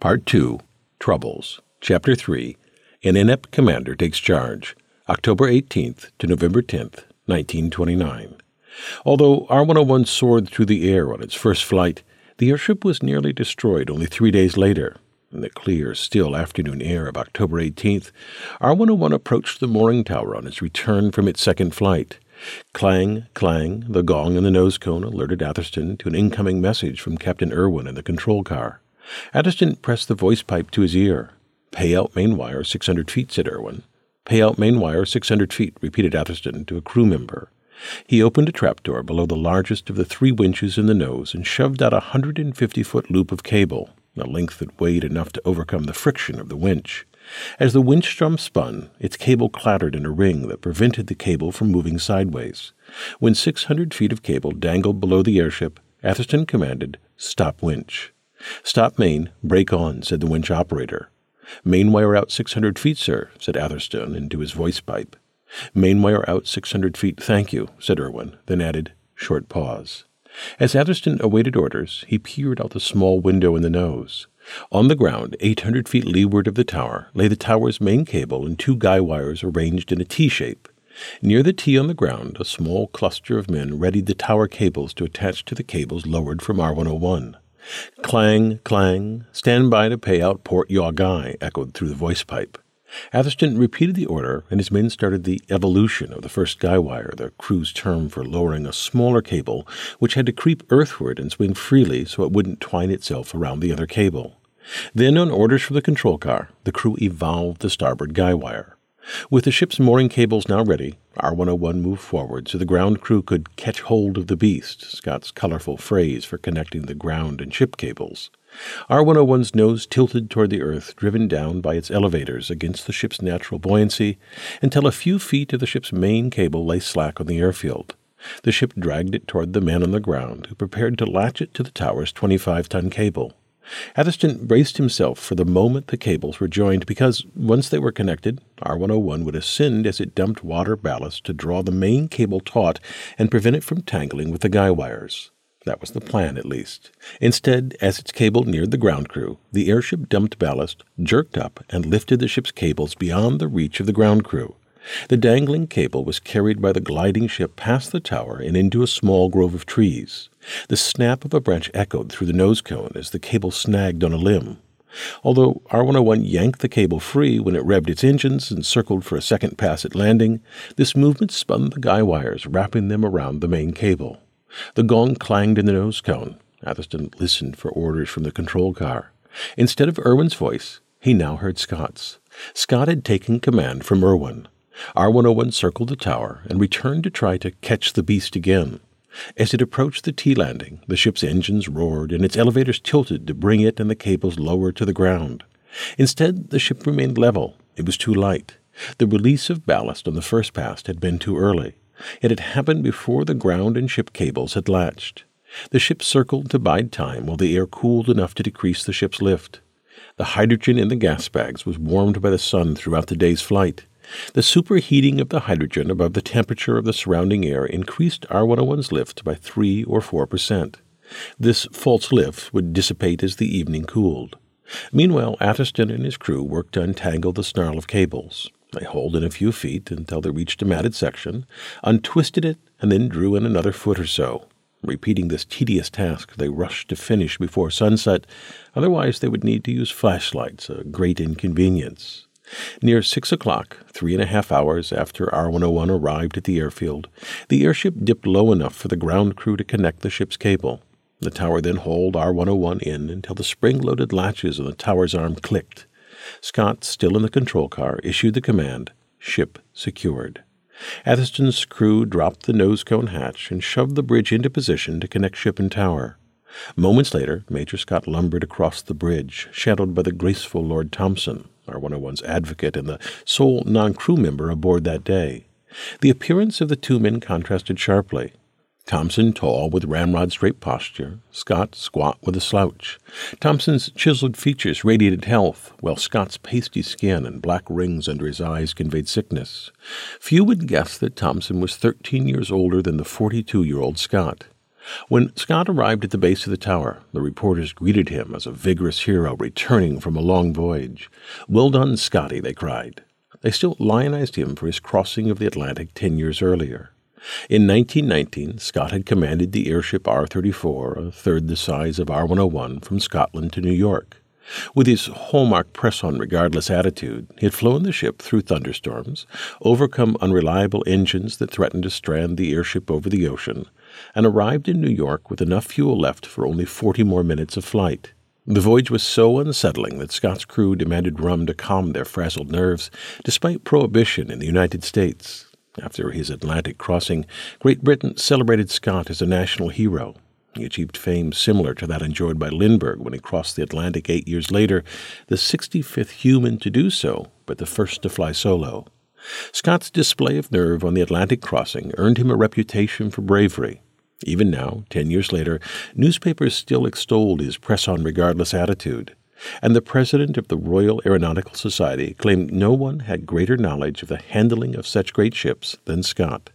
Part 2 Troubles, Chapter 3 An inept commander takes charge, October 18th to November 10th, 1929. Although R 101 soared through the air on its first flight, the airship was nearly destroyed only three days later. In the clear, still afternoon air of October 18th, R 101 approached the mooring tower on its return from its second flight. Clang, clang, the gong in the nose cone alerted Atherstone to an incoming message from Captain Irwin in the control car. Atherstone pressed the voice pipe to his ear. Pay out main wire 600 feet, said Irwin. Pay out main wire 600 feet, repeated Atherstone to a crew member. He opened a trapdoor below the largest of the three winches in the nose and shoved out a 150 foot loop of cable, a length that weighed enough to overcome the friction of the winch. As the winch drum spun, its cable clattered in a ring that prevented the cable from moving sideways. When 600 feet of cable dangled below the airship, Atherstone commanded, Stop winch. Stop main, brake on, said the winch operator. Main wire out 600 feet, sir, said Atherstone into his voice pipe. Main wire out 600 feet, thank you, said Irwin, then added, short pause. As Atherstone awaited orders, he peered out the small window in the nose. On the ground, 800 feet leeward of the tower, lay the tower's main cable and two guy wires arranged in a T shape. Near the T on the ground, a small cluster of men readied the tower cables to attach to the cables lowered from R 101. Clang, clang, stand by to pay out port yaw guy, echoed through the voice pipe. Atherstone repeated the order, and his men started the evolution of the first guy wire, the crew's term for lowering a smaller cable which had to creep earthward and swing freely so it wouldn't twine itself around the other cable. Then, on orders from the control car, the crew evolved the starboard guy wire. With the ship's mooring cables now ready, R 101 moved forward so the ground crew could catch hold of the beast, Scott's colorful phrase for connecting the ground and ship cables. R 101's nose tilted toward the earth, driven down by its elevators against the ship's natural buoyancy, until a few feet of the ship's main cable lay slack on the airfield. The ship dragged it toward the men on the ground, who prepared to latch it to the tower's 25 ton cable. Atherstone braced himself for the moment the cables were joined because, once they were connected, R101 would ascend as it dumped water ballast to draw the main cable taut and prevent it from tangling with the guy wires. That was the plan, at least. Instead, as its cable neared the ground crew, the airship dumped ballast, jerked up, and lifted the ship's cables beyond the reach of the ground crew. The dangling cable was carried by the gliding ship past the tower and into a small grove of trees. The snap of a branch echoed through the nose cone as the cable snagged on a limb. Although R 101 yanked the cable free when it revved its engines and circled for a second pass at landing, this movement spun the guy wires, wrapping them around the main cable. The gong clanged in the nose cone. Atherstone listened for orders from the control car. Instead of Irwin's voice, he now heard Scott's. Scott had taken command from Irwin. R 101 circled the tower and returned to try to catch the beast again. As it approached the T landing, the ship's engines roared and its elevators tilted to bring it and the cables lower to the ground. Instead, the ship remained level. It was too light. The release of ballast on the first pass had been too early. It had happened before the ground and ship cables had latched. The ship circled to bide time while the air cooled enough to decrease the ship's lift. The hydrogen in the gas bags was warmed by the sun throughout the day's flight. The superheating of the hydrogen above the temperature of the surrounding air increased R101's lift by 3 or 4 percent. This false lift would dissipate as the evening cooled. Meanwhile, Atherstone and his crew worked to untangle the snarl of cables. They hauled in a few feet until they reached a matted section, untwisted it, and then drew in another foot or so. Repeating this tedious task, they rushed to finish before sunset, otherwise, they would need to use flashlights, a great inconvenience. Near six o'clock, three and a half hours after R 101 arrived at the airfield, the airship dipped low enough for the ground crew to connect the ship's cable. The tower then hauled R 101 in until the spring loaded latches on the tower's arm clicked. Scott, still in the control car, issued the command Ship secured. Atherstone's crew dropped the nose cone hatch and shoved the bridge into position to connect ship and tower. Moments later, Major Scott lumbered across the bridge, shadowed by the graceful Lord Thomson, R 101's advocate and the sole non crew member aboard that day. The appearance of the two men contrasted sharply. Thomson tall with ramrod straight posture, Scott squat with a slouch. Thomson's chiseled features radiated health, while Scott's pasty skin and black rings under his eyes conveyed sickness. Few would guess that Thomson was thirteen years older than the forty two year old Scott. When Scott arrived at the base of the tower, the reporters greeted him as a vigorous hero returning from a long voyage. Well done, Scotty, they cried. They still lionized him for his crossing of the Atlantic ten years earlier. In 1919, Scott had commanded the airship R 34, a third the size of R 101, from Scotland to New York. With his hallmark press on regardless attitude, he had flown the ship through thunderstorms, overcome unreliable engines that threatened to strand the airship over the ocean, and arrived in New York with enough fuel left for only 40 more minutes of flight. The voyage was so unsettling that Scott's crew demanded rum to calm their frazzled nerves, despite prohibition in the United States. After his Atlantic crossing, Great Britain celebrated Scott as a national hero. He achieved fame similar to that enjoyed by Lindbergh when he crossed the Atlantic eight years later, the 65th human to do so, but the first to fly solo. Scott's display of nerve on the Atlantic crossing earned him a reputation for bravery. Even now, ten years later, newspapers still extolled his press on regardless attitude, and the president of the Royal Aeronautical Society claimed no one had greater knowledge of the handling of such great ships than Scott.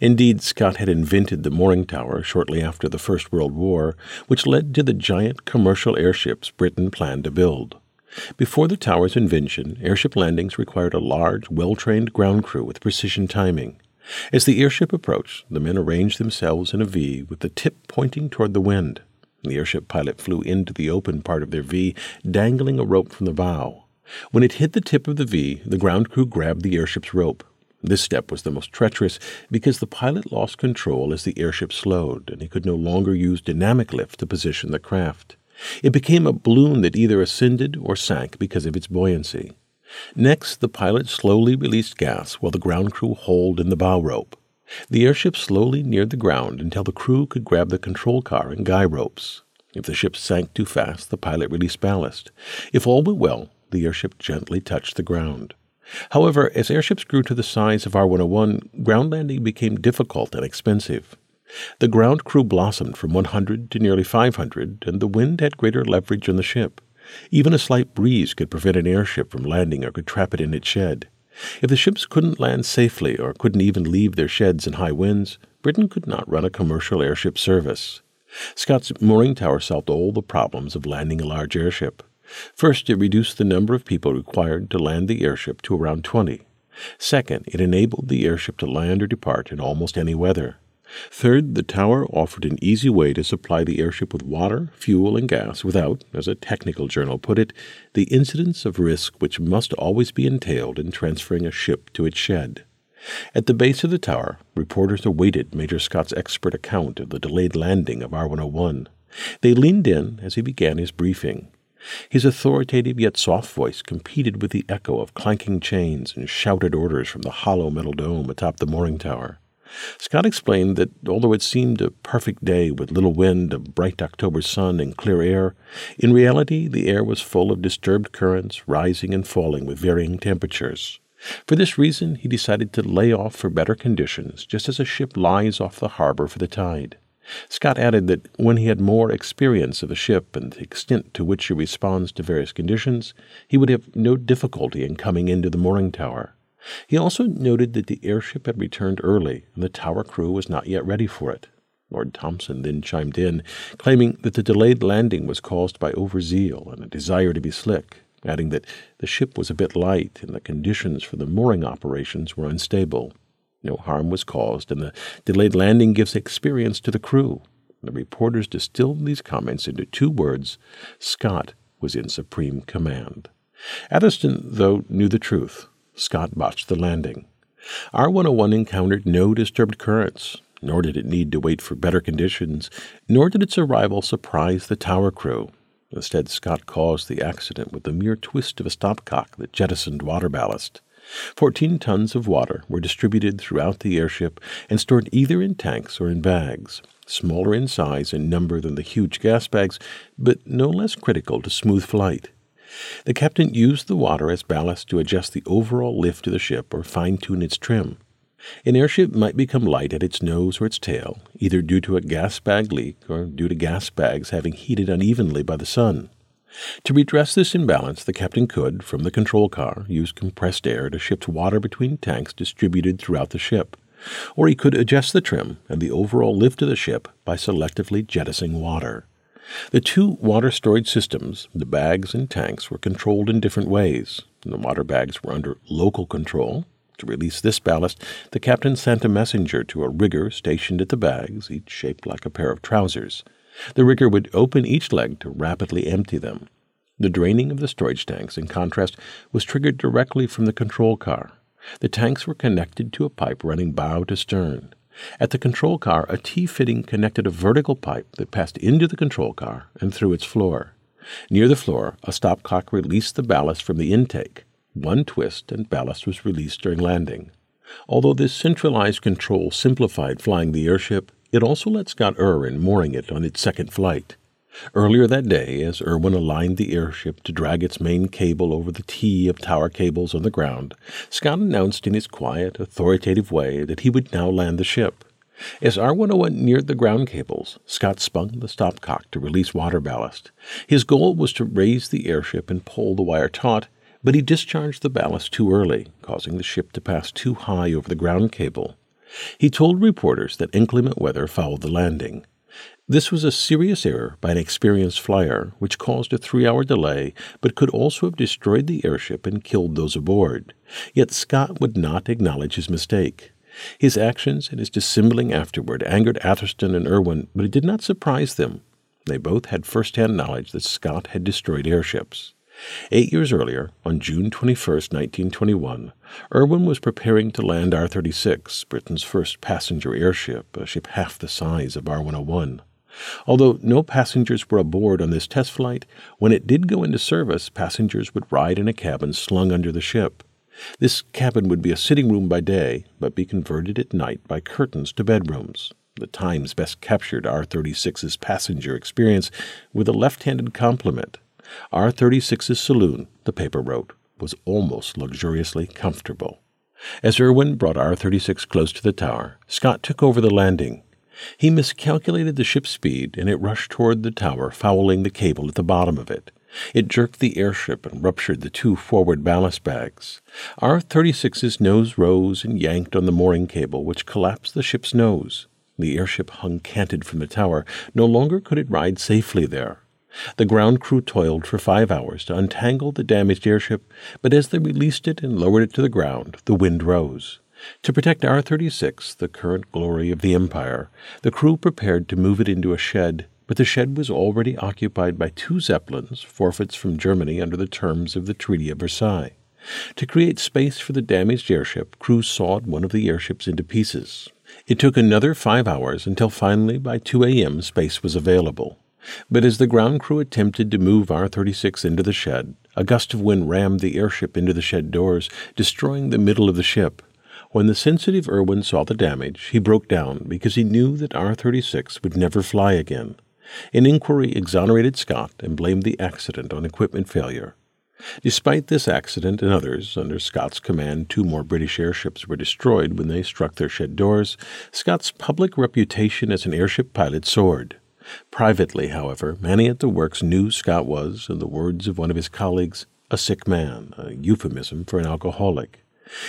Indeed, Scott had invented the mooring tower shortly after the First World War, which led to the giant commercial airships Britain planned to build. Before the tower's invention, airship landings required a large, well trained ground crew with precision timing. As the airship approached, the men arranged themselves in a V with the tip pointing toward the wind. The airship pilot flew into the open part of their V, dangling a rope from the bow. When it hit the tip of the V, the ground crew grabbed the airship's rope. This step was the most treacherous because the pilot lost control as the airship slowed, and he could no longer use dynamic lift to position the craft. It became a balloon that either ascended or sank because of its buoyancy. Next, the pilot slowly released gas while the ground crew hauled in the bow rope. The airship slowly neared the ground until the crew could grab the control car and guy ropes. If the ship sank too fast, the pilot released ballast. If all went well, the airship gently touched the ground. However, as airships grew to the size of R 101, ground landing became difficult and expensive. The ground crew blossomed from 100 to nearly 500, and the wind had greater leverage on the ship. Even a slight breeze could prevent an airship from landing or could trap it in its shed. If the ships couldn't land safely or couldn't even leave their sheds in high winds, Britain could not run a commercial airship service. Scott's mooring tower solved all the problems of landing a large airship. First, it reduced the number of people required to land the airship to around 20. Second, it enabled the airship to land or depart in almost any weather. Third, the tower offered an easy way to supply the airship with water, fuel, and gas without, as a technical journal put it, the incidence of risk which must always be entailed in transferring a ship to its shed. At the base of the tower, reporters awaited Major Scott's expert account of the delayed landing of R 101. They leaned in as he began his briefing. His authoritative yet soft voice competed with the echo of clanking chains and shouted orders from the hollow metal dome atop the mooring tower. Scott explained that although it seemed a perfect day with little wind, a bright October sun, and clear air, in reality the air was full of disturbed currents rising and falling with varying temperatures. For this reason, he decided to lay off for better conditions, just as a ship lies off the harbor for the tide. Scott added that when he had more experience of a ship and the extent to which she responds to various conditions, he would have no difficulty in coming into the mooring tower. He also noted that the airship had returned early and the tower crew was not yet ready for it. Lord Thomson then chimed in, claiming that the delayed landing was caused by overzeal and a desire to be slick, adding that the ship was a bit light and the conditions for the mooring operations were unstable. No harm was caused, and the delayed landing gives experience to the crew. The reporters distilled these comments into two words Scott was in supreme command. Atherstone, though, knew the truth. Scott botched the landing. R 101 encountered no disturbed currents, nor did it need to wait for better conditions, nor did its arrival surprise the tower crew. Instead, Scott caused the accident with the mere twist of a stopcock that jettisoned water ballast. Fourteen tons of water were distributed throughout the airship and stored either in tanks or in bags, smaller in size and number than the huge gas bags, but no less critical to smooth flight. The captain used the water as ballast to adjust the overall lift of the ship or fine tune its trim. An airship might become light at its nose or its tail, either due to a gas bag leak or due to gas bags having heated unevenly by the sun. To redress this imbalance, the captain could, from the control car, use compressed air to shift water between tanks distributed throughout the ship. or he could adjust the trim and the overall lift of the ship by selectively jettisoning water. The two water storage systems, the bags and tanks, were controlled in different ways. The water bags were under local control. To release this ballast, the captain sent a messenger to a rigger stationed at the bags, each shaped like a pair of trousers. The rigger would open each leg to rapidly empty them. The draining of the storage tanks, in contrast, was triggered directly from the control car. The tanks were connected to a pipe running bow to stern. At the control car, a T fitting connected a vertical pipe that passed into the control car and through its floor. Near the floor, a stopcock released the ballast from the intake. One twist and ballast was released during landing. Although this centralized control simplified flying the airship, it also let Scott Irwin mooring it on its second flight. Earlier that day, as Irwin aligned the airship to drag its main cable over the T of tower cables on the ground, Scott announced in his quiet, authoritative way that he would now land the ship. As R101 neared the ground cables, Scott spun the stopcock to release water ballast. His goal was to raise the airship and pull the wire taut, but he discharged the ballast too early, causing the ship to pass too high over the ground cable. He told reporters that inclement weather fouled the landing. This was a serious error by an experienced flyer, which caused a three hour delay, but could also have destroyed the airship and killed those aboard. Yet Scott would not acknowledge his mistake. His actions and his dissembling afterward angered Atherstone and Irwin, but it did not surprise them. They both had first hand knowledge that Scott had destroyed airships. Eight years earlier, on June 21, 1921, Irwin was preparing to land R 36, Britain's first passenger airship, a ship half the size of R 101. Although no passengers were aboard on this test flight, when it did go into service, passengers would ride in a cabin slung under the ship. This cabin would be a sitting room by day, but be converted at night by curtains to bedrooms. The Times best captured R 36's passenger experience with a left handed compliment. R 36's saloon, the paper wrote, was almost luxuriously comfortable. As Irwin brought R 36 close to the tower, Scott took over the landing. He miscalculated the ship's speed, and it rushed toward the tower, fouling the cable at the bottom of it. It jerked the airship and ruptured the two forward ballast bags. R 36's nose rose and yanked on the mooring cable, which collapsed the ship's nose. The airship hung canted from the tower. No longer could it ride safely there. The ground crew toiled for five hours to untangle the damaged airship, but as they released it and lowered it to the ground, the wind rose. To protect R 36, the current glory of the Empire, the crew prepared to move it into a shed, but the shed was already occupied by two Zeppelins, forfeits from Germany under the terms of the Treaty of Versailles. To create space for the damaged airship, crews sawed one of the airships into pieces. It took another five hours until finally, by 2 a.m., space was available. But as the ground crew attempted to move R 36 into the shed, a gust of wind rammed the airship into the shed doors, destroying the middle of the ship. When the sensitive Irwin saw the damage, he broke down because he knew that R 36 would never fly again. An inquiry exonerated Scott and blamed the accident on equipment failure. Despite this accident and others, under Scott's command, two more British airships were destroyed when they struck their shed doors. Scott's public reputation as an airship pilot soared. Privately, however, many at the works knew Scott was, in the words of one of his colleagues, a sick man, a euphemism for an alcoholic.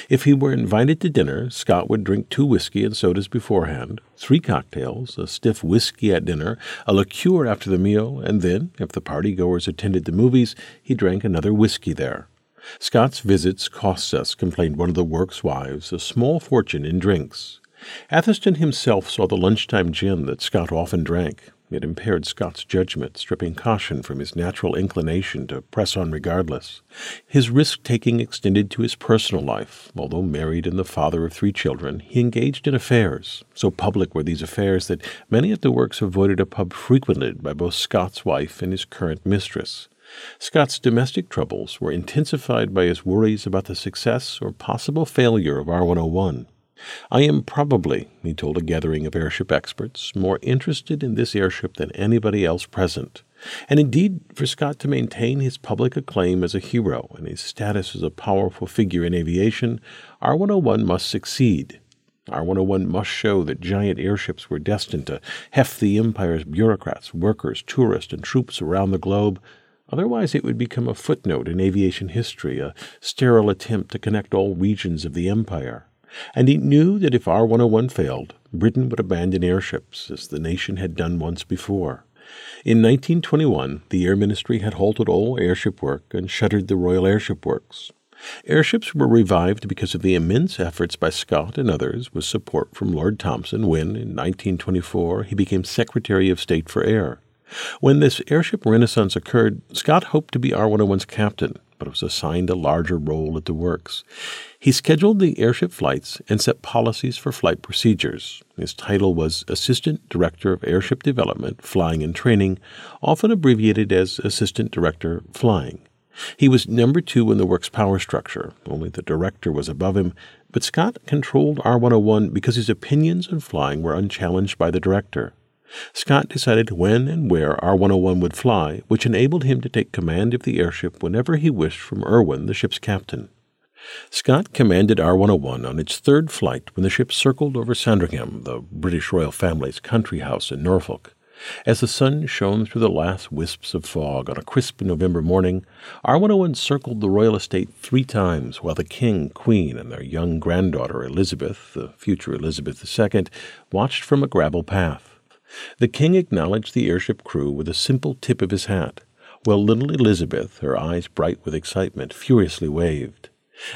If he were invited to dinner, Scott would drink two whiskey and sodas beforehand, three cocktails, a stiff whiskey at dinner, a liqueur after the meal, and then, if the party goers attended the movies, he drank another whiskey there. Scott's visits cost us, complained one of the work's wives, a small fortune in drinks. Atherstone himself saw the lunchtime gin that Scott often drank. It impaired Scott's judgment, stripping caution from his natural inclination to press on regardless. His risk taking extended to his personal life. Although married and the father of three children, he engaged in affairs. So public were these affairs that many at the works avoided a pub frequented by both Scott's wife and his current mistress. Scott's domestic troubles were intensified by his worries about the success or possible failure of R 101. I am probably, he told a gathering of airship experts, more interested in this airship than anybody else present. And indeed, for Scott to maintain his public acclaim as a hero and his status as a powerful figure in aviation, R 101 must succeed. R 101 must show that giant airships were destined to heft the Empire's bureaucrats, workers, tourists, and troops around the globe. Otherwise, it would become a footnote in aviation history, a sterile attempt to connect all regions of the Empire. And he knew that if R 101 failed, Britain would abandon airships, as the nation had done once before. In 1921, the Air Ministry had halted all airship work and shuttered the Royal Airship Works. Airships were revived because of the immense efforts by Scott and others, with support from Lord Thomson when, in 1924, he became Secretary of State for Air. When this airship renaissance occurred, Scott hoped to be R 101's captain, but was assigned a larger role at the works. He scheduled the airship flights and set policies for flight procedures. His title was Assistant Director of Airship Development, Flying and Training, often abbreviated as Assistant Director Flying. He was number two in the work's power structure, only the director was above him, but Scott controlled R 101 because his opinions on flying were unchallenged by the director. Scott decided when and where R 101 would fly, which enabled him to take command of the airship whenever he wished from Irwin, the ship's captain. Scott commanded R 101 on its third flight when the ship circled over Sandringham, the British royal family's country house in Norfolk. As the sun shone through the last wisps of fog on a crisp November morning, R 101 circled the royal estate three times while the king, queen, and their young granddaughter Elizabeth, the future Elizabeth II, watched from a gravel path. The king acknowledged the airship crew with a simple tip of his hat, while little Elizabeth, her eyes bright with excitement, furiously waved.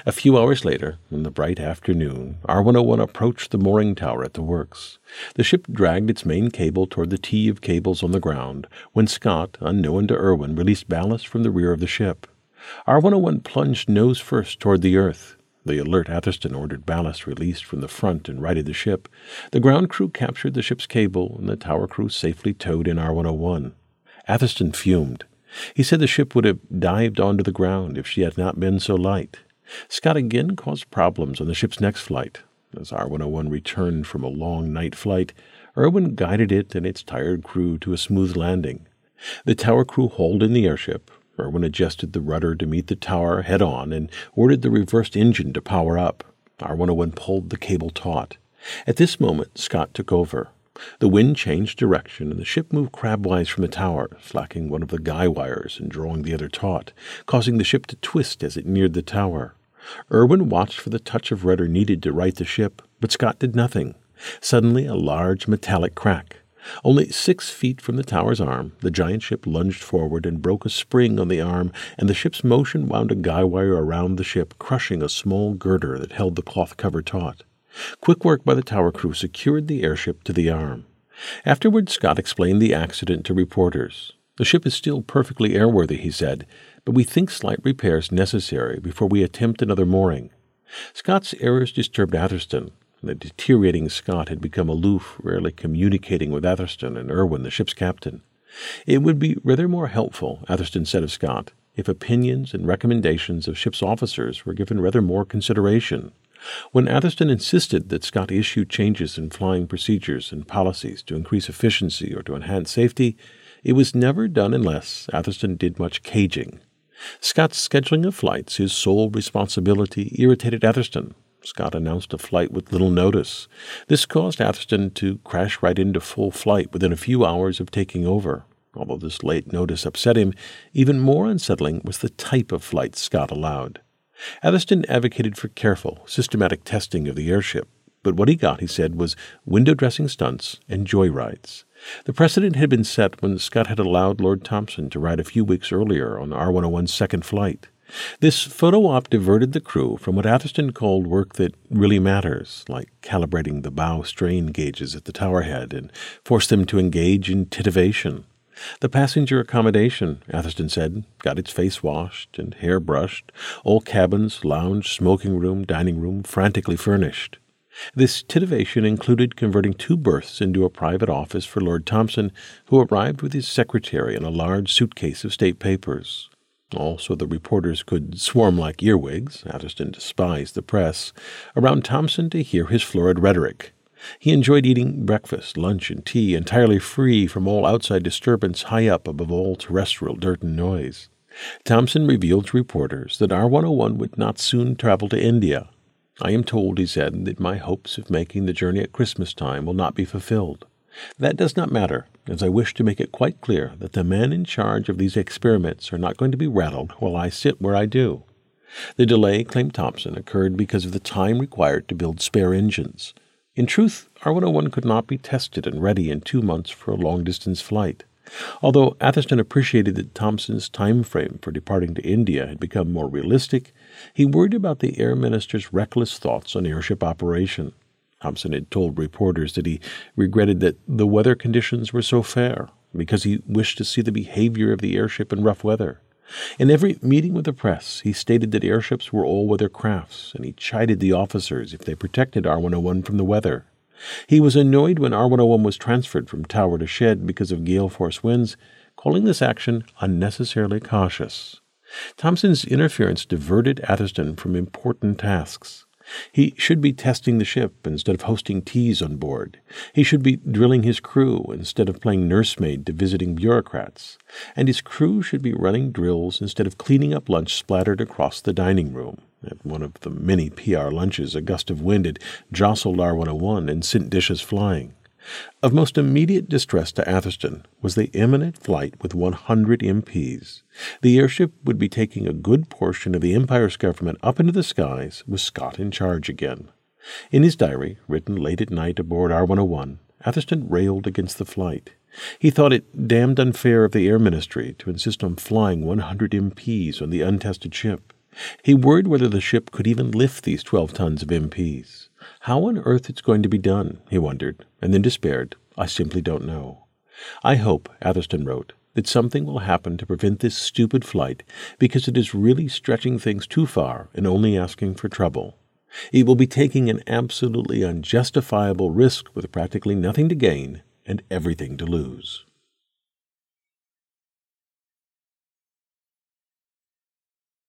A few hours later, in the bright afternoon, R 101 approached the mooring tower at the works. The ship dragged its main cable toward the T of cables on the ground when Scott, unknown to Irwin, released ballast from the rear of the ship. R 101 plunged nose first toward the earth. The alert Atherstone ordered ballast released from the front and righted the ship. The ground crew captured the ship's cable, and the tower crew safely towed in R 101. Atherstone fumed. He said the ship would have dived onto the ground if she had not been so light. Scott again caused problems on the ship's next flight. As R 101 returned from a long night flight, Irwin guided it and its tired crew to a smooth landing. The tower crew hauled in the airship. Irwin adjusted the rudder to meet the tower head on and ordered the reversed engine to power up. R 101 pulled the cable taut. At this moment, Scott took over. The wind changed direction, and the ship moved crabwise from the tower, slacking one of the guy wires and drawing the other taut, causing the ship to twist as it neared the tower. Irwin watched for the touch of rudder needed to right the ship, but Scott did nothing. Suddenly, a large metallic crack. Only six feet from the tower's arm, the giant ship lunged forward and broke a spring on the arm, and the ship's motion wound a guy wire around the ship, crushing a small girder that held the cloth cover taut. Quick work by the tower crew secured the airship to the arm. Afterward, Scott explained the accident to reporters. The ship is still perfectly airworthy, he said, but we think slight repairs necessary before we attempt another mooring. Scott's errors disturbed Atherstone. The deteriorating Scott had become aloof, rarely communicating with Atherstone and Irwin, the ship's captain. It would be rather more helpful, Atherstone said of Scott, if opinions and recommendations of ship's officers were given rather more consideration. When Atherstone insisted that Scott issue changes in flying procedures and policies to increase efficiency or to enhance safety, it was never done unless Atherstone did much caging. Scott's scheduling of flights, his sole responsibility, irritated Atherstone. Scott announced a flight with little notice. This caused Atherstone to crash right into full flight within a few hours of taking over. Although this late notice upset him, even more unsettling was the type of flight Scott allowed. Atherstone advocated for careful, systematic testing of the airship, but what he got, he said, was window dressing stunts and joyrides. The precedent had been set when Scott had allowed Lord Thomson to ride a few weeks earlier on R 101's second flight. This photo op diverted the crew from what Atherstone called work that really matters, like calibrating the bow strain gauges at the tower head, and forced them to engage in titivation. The passenger accommodation, Atherstone said, got its face washed and hair brushed, all cabins, lounge, smoking room, dining room frantically furnished. This titivation included converting two berths into a private office for Lord Thomson, who arrived with his secretary and a large suitcase of state papers. Also, the reporters could swarm like earwigs, Atherstone despised the press, around Thomson to hear his florid rhetoric. He enjoyed eating breakfast, lunch, and tea entirely free from all outside disturbance high up above all terrestrial dirt and noise. Thomson revealed to reporters that R 101 would not soon travel to India. I am told, he said, that my hopes of making the journey at Christmas time will not be fulfilled. That does not matter, as I wish to make it quite clear that the men in charge of these experiments are not going to be rattled while I sit where I do. The delay, claimed Thomson, occurred because of the time required to build spare engines. In truth, R 101 could not be tested and ready in two months for a long distance flight. Although Atherstone appreciated that Thomson's time frame for departing to India had become more realistic, he worried about the Air Minister's reckless thoughts on airship operation. Thomson had told reporters that he regretted that the weather conditions were so fair because he wished to see the behavior of the airship in rough weather. In every meeting with the press, he stated that airships were all weather crafts, and he chided the officers if they protected R 101 from the weather. He was annoyed when R 101 was transferred from tower to shed because of gale force winds, calling this action unnecessarily cautious. Thomson's interference diverted Atherstone from important tasks. He should be testing the ship instead of hosting teas on board. He should be drilling his crew instead of playing nursemaid to visiting bureaucrats. And his crew should be running drills instead of cleaning up lunch splattered across the dining room. At one of the many PR lunches, a gust of wind had jostled R 101 and sent dishes flying. Of most immediate distress to Atherstone was the imminent flight with 100 MPs. The airship would be taking a good portion of the Empire's government up into the skies with Scott in charge again. In his diary, written late at night aboard R 101, Atherstone railed against the flight. He thought it damned unfair of the Air Ministry to insist on flying 100 MPs on the untested ship. He worried whether the ship could even lift these 12 tons of MPs. How on earth it's going to be done, he wondered, and then despaired. I simply don't know. I hope, Atherstone wrote, that something will happen to prevent this stupid flight because it is really stretching things too far and only asking for trouble. It will be taking an absolutely unjustifiable risk with practically nothing to gain and everything to lose.